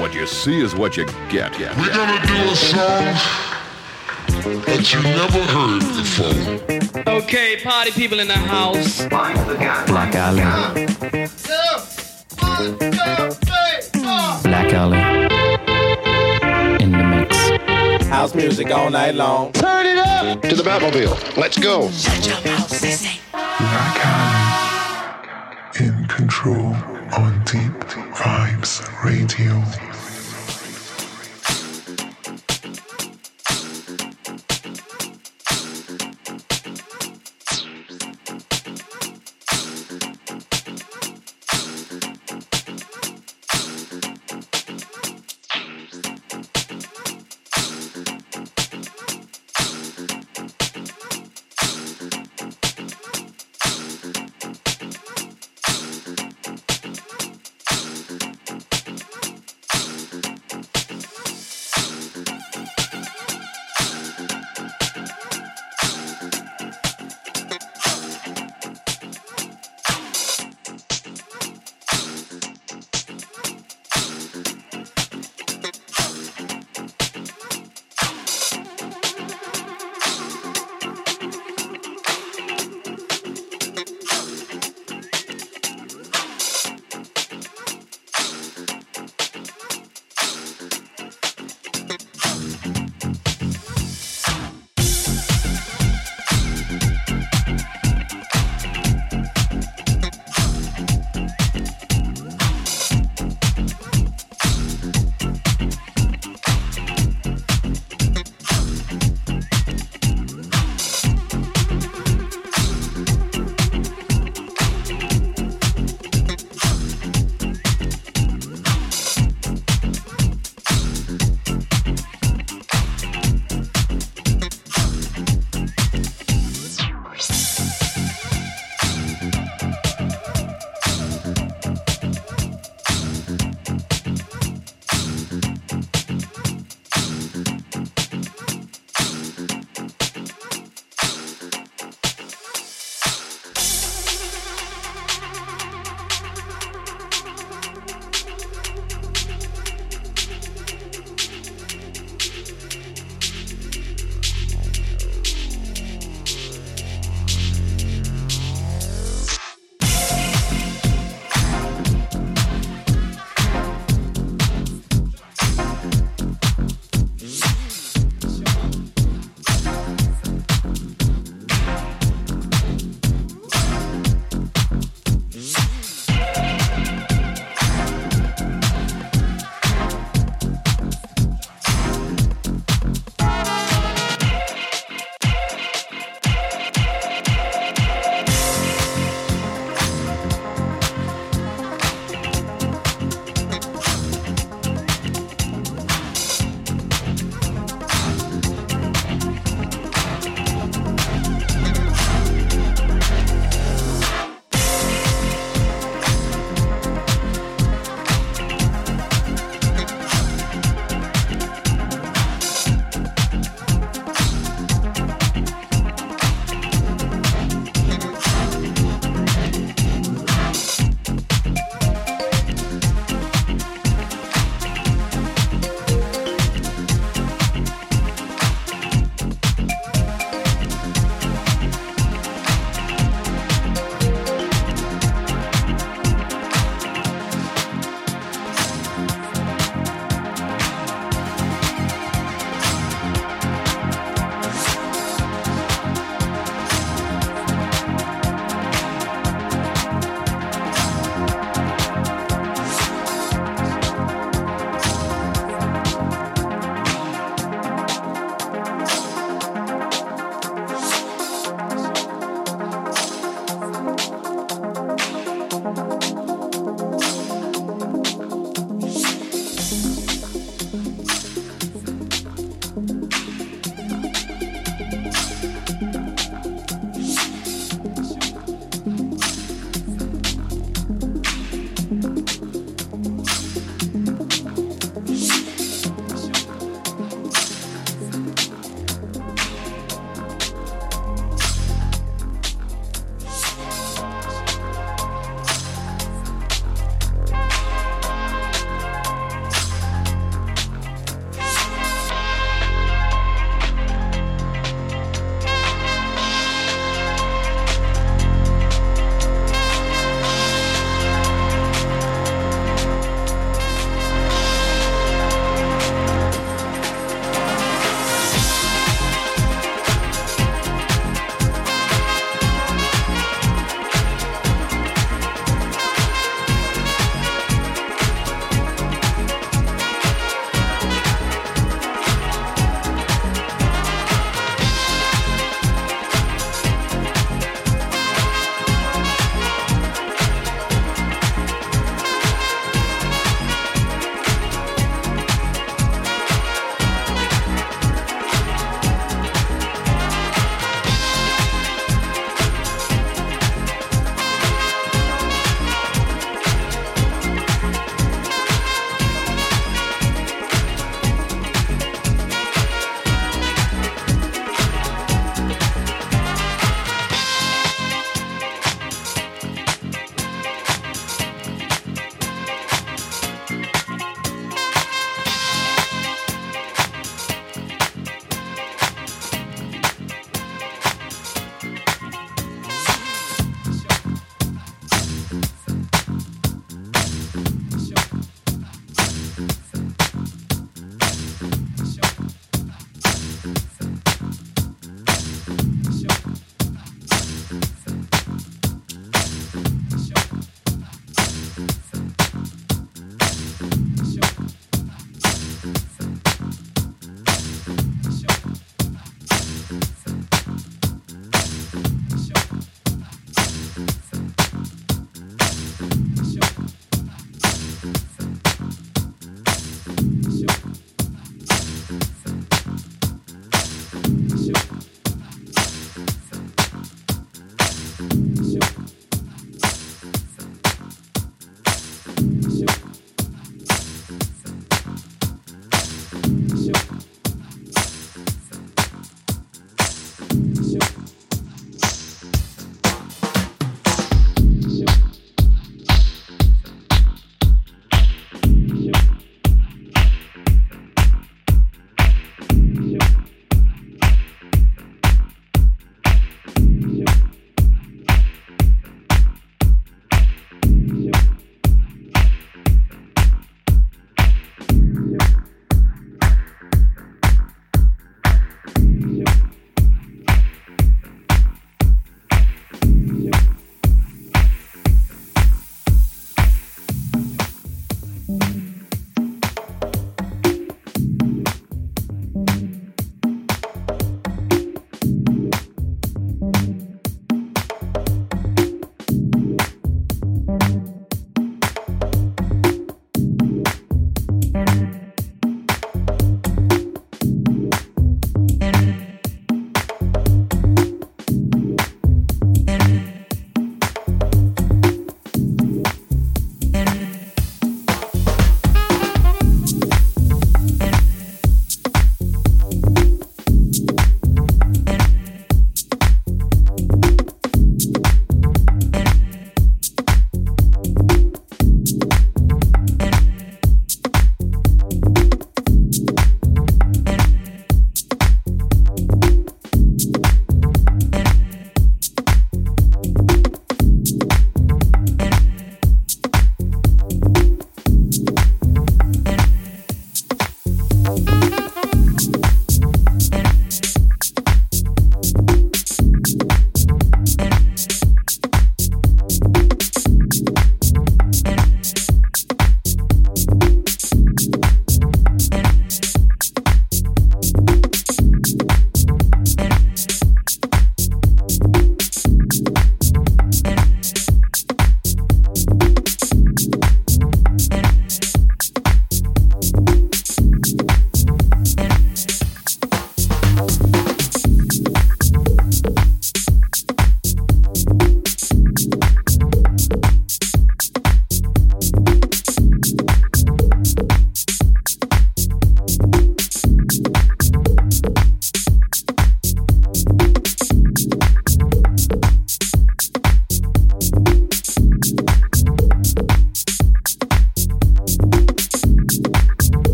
What you see is what you get. Yeah. We're gonna do a song that you never heard before. Okay, party people in the house. Black Alley. Black Alley. In the mix. House music all night long. Turn it up to the Batmobile. Let's go. Black Alley in control on Deep Vibes Radio.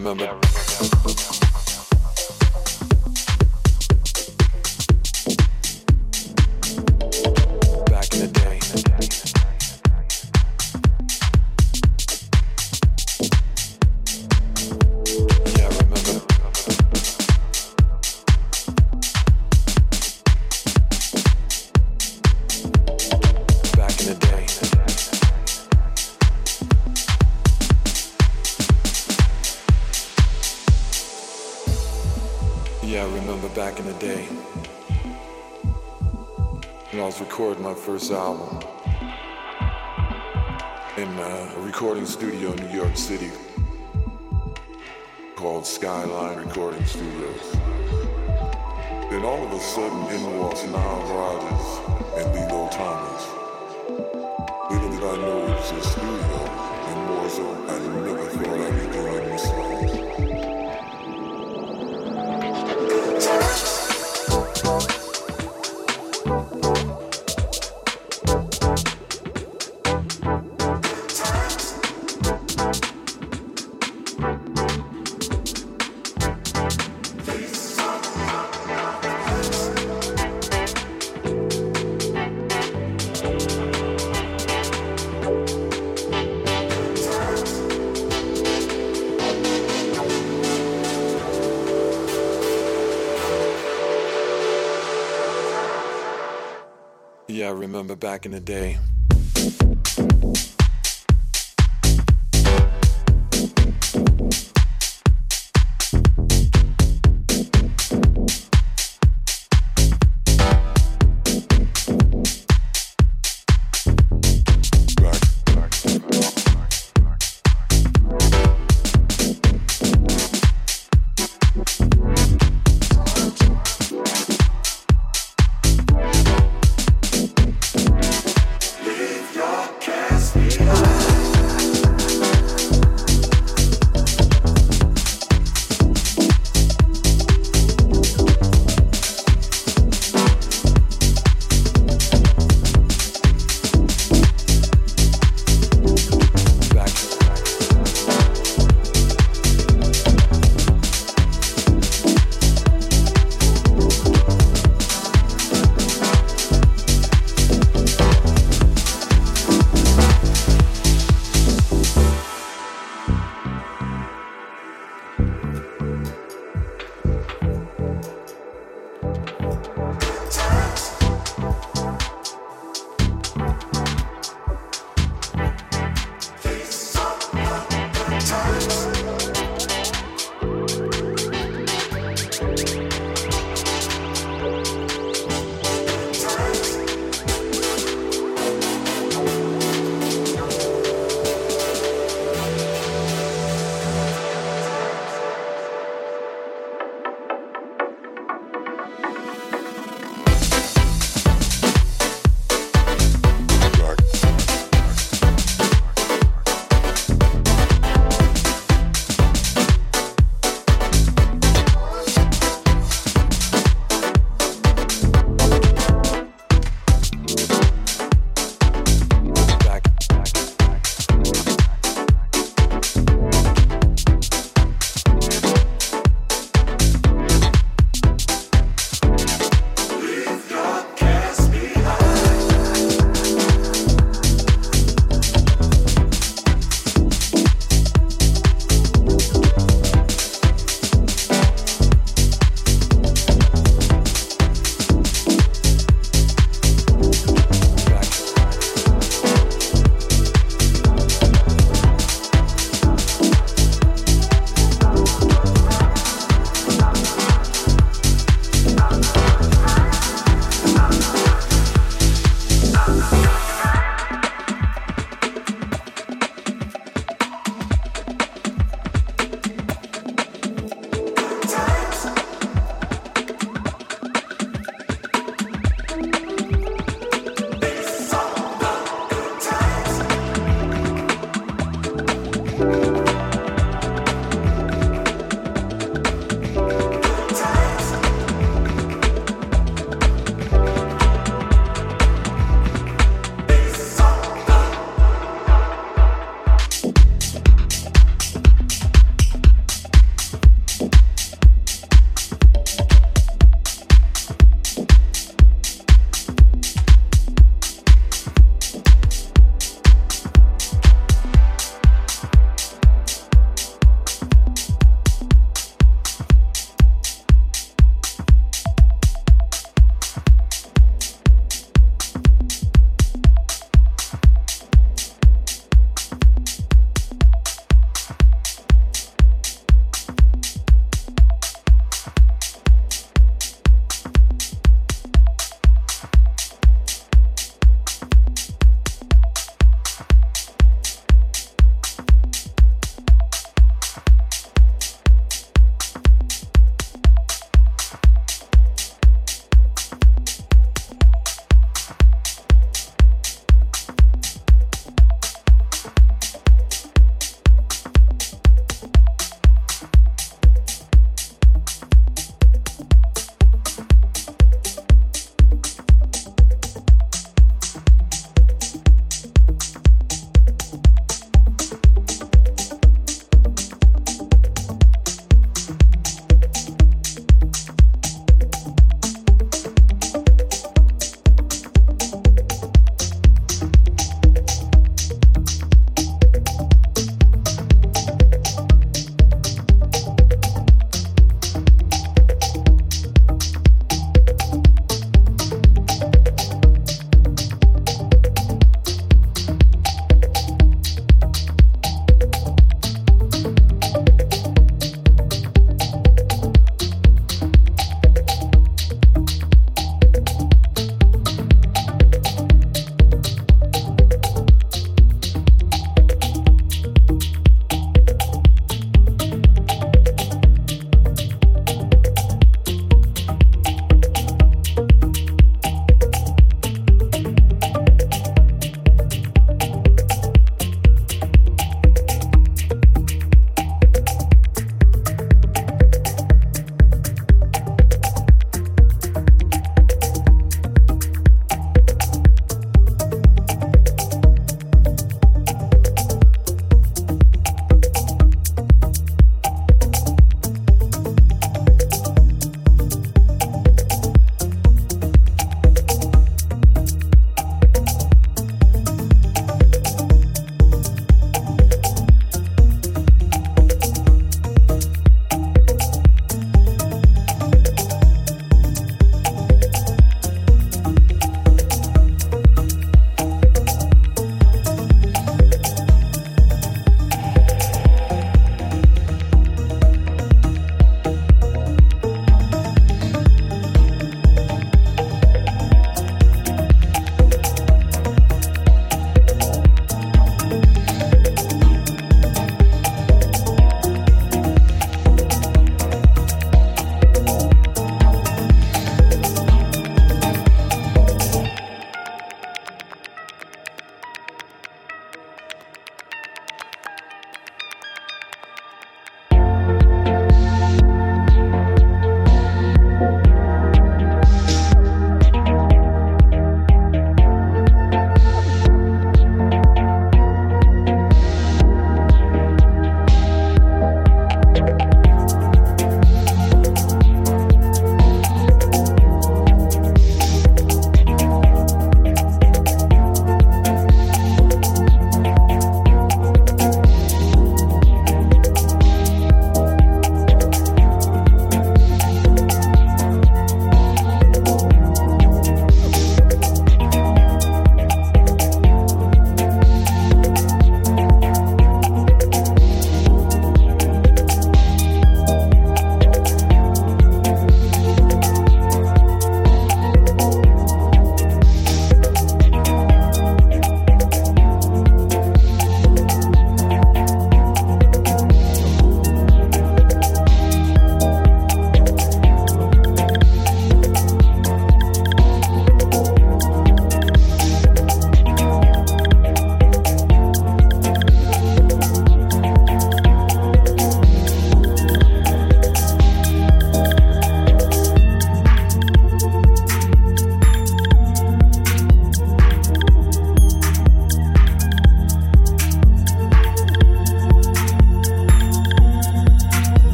Remember. First album in uh, a recording studio in New York City called Skyline Recording Studios. Then all of a sudden in walks Nile Rodgers and Lillo Thomas. Back in the day.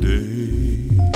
today.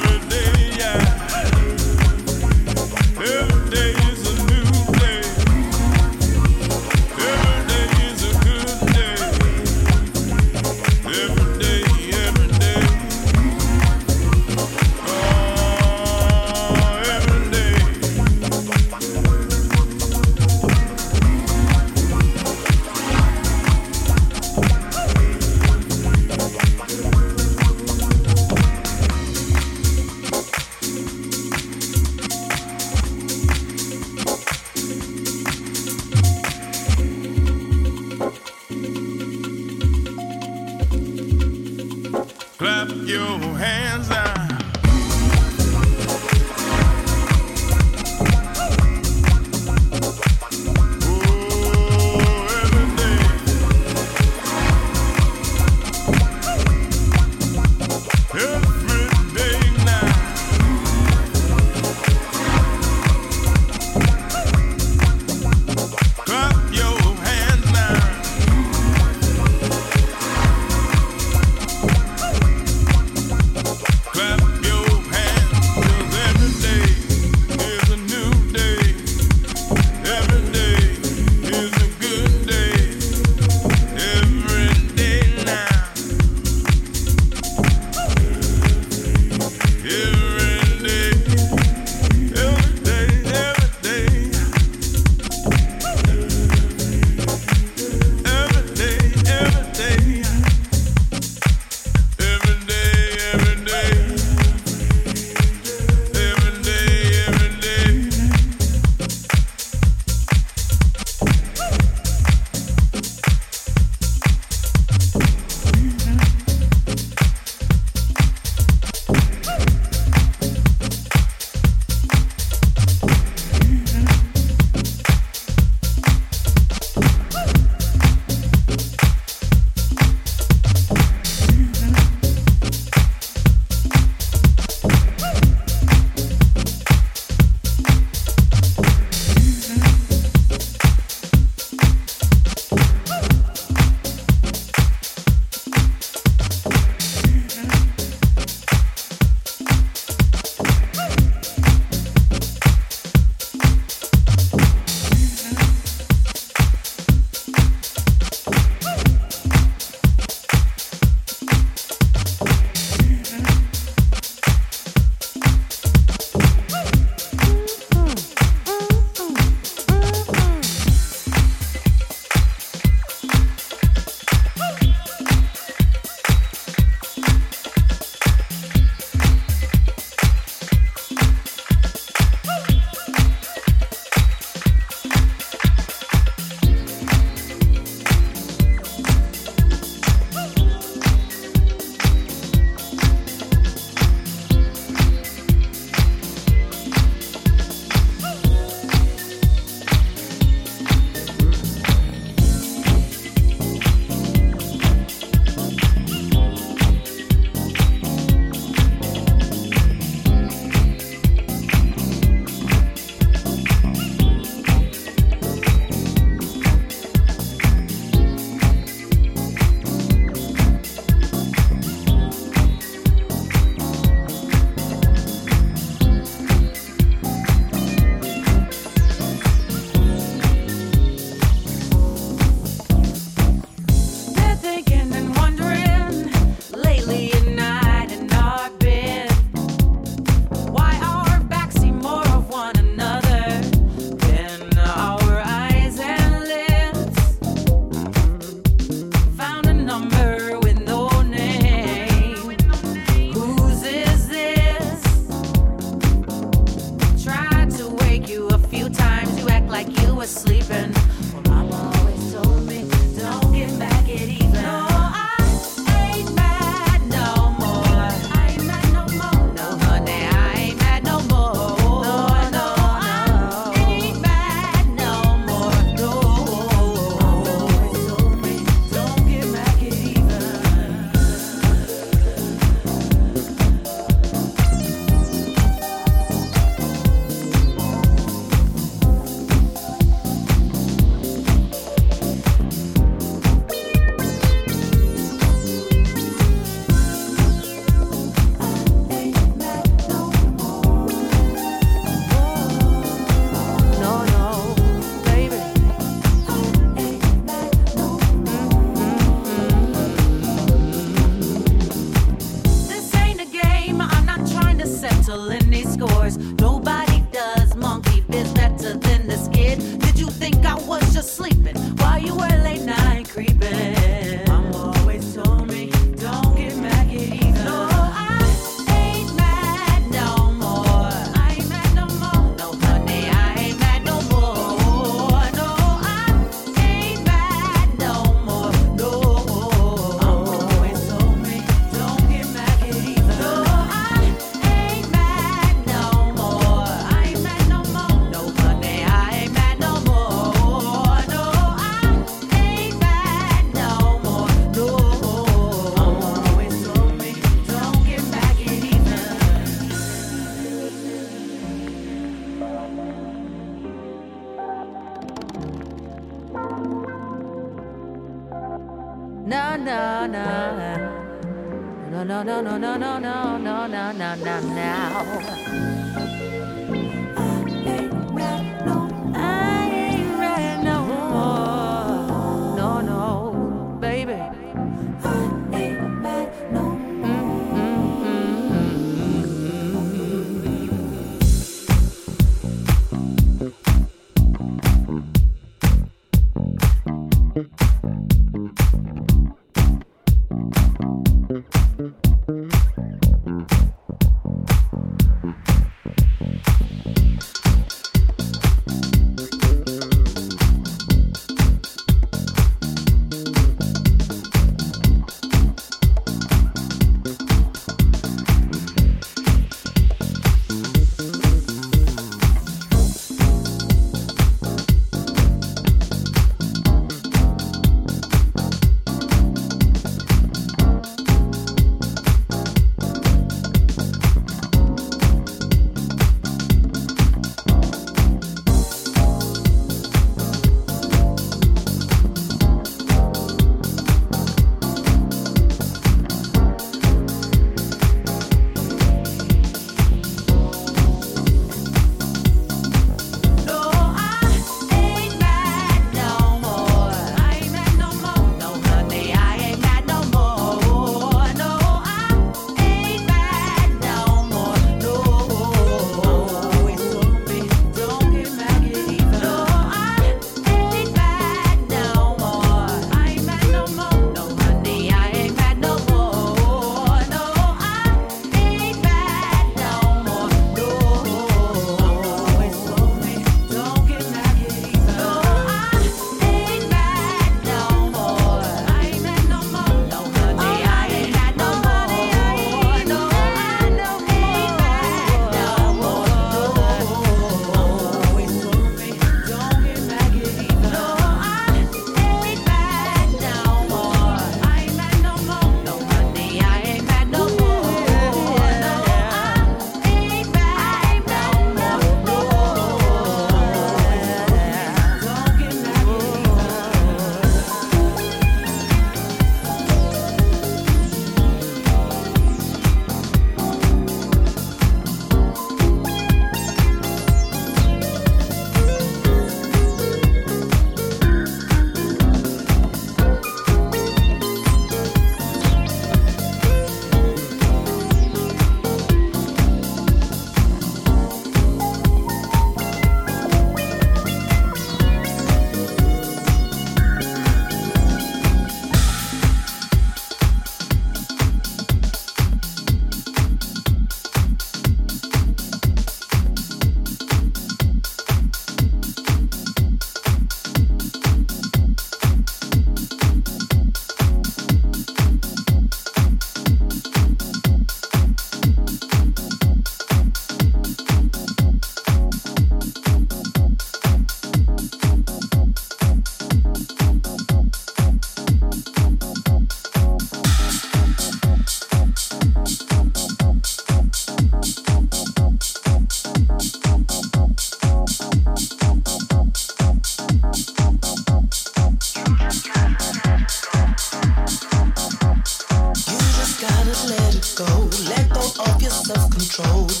soul.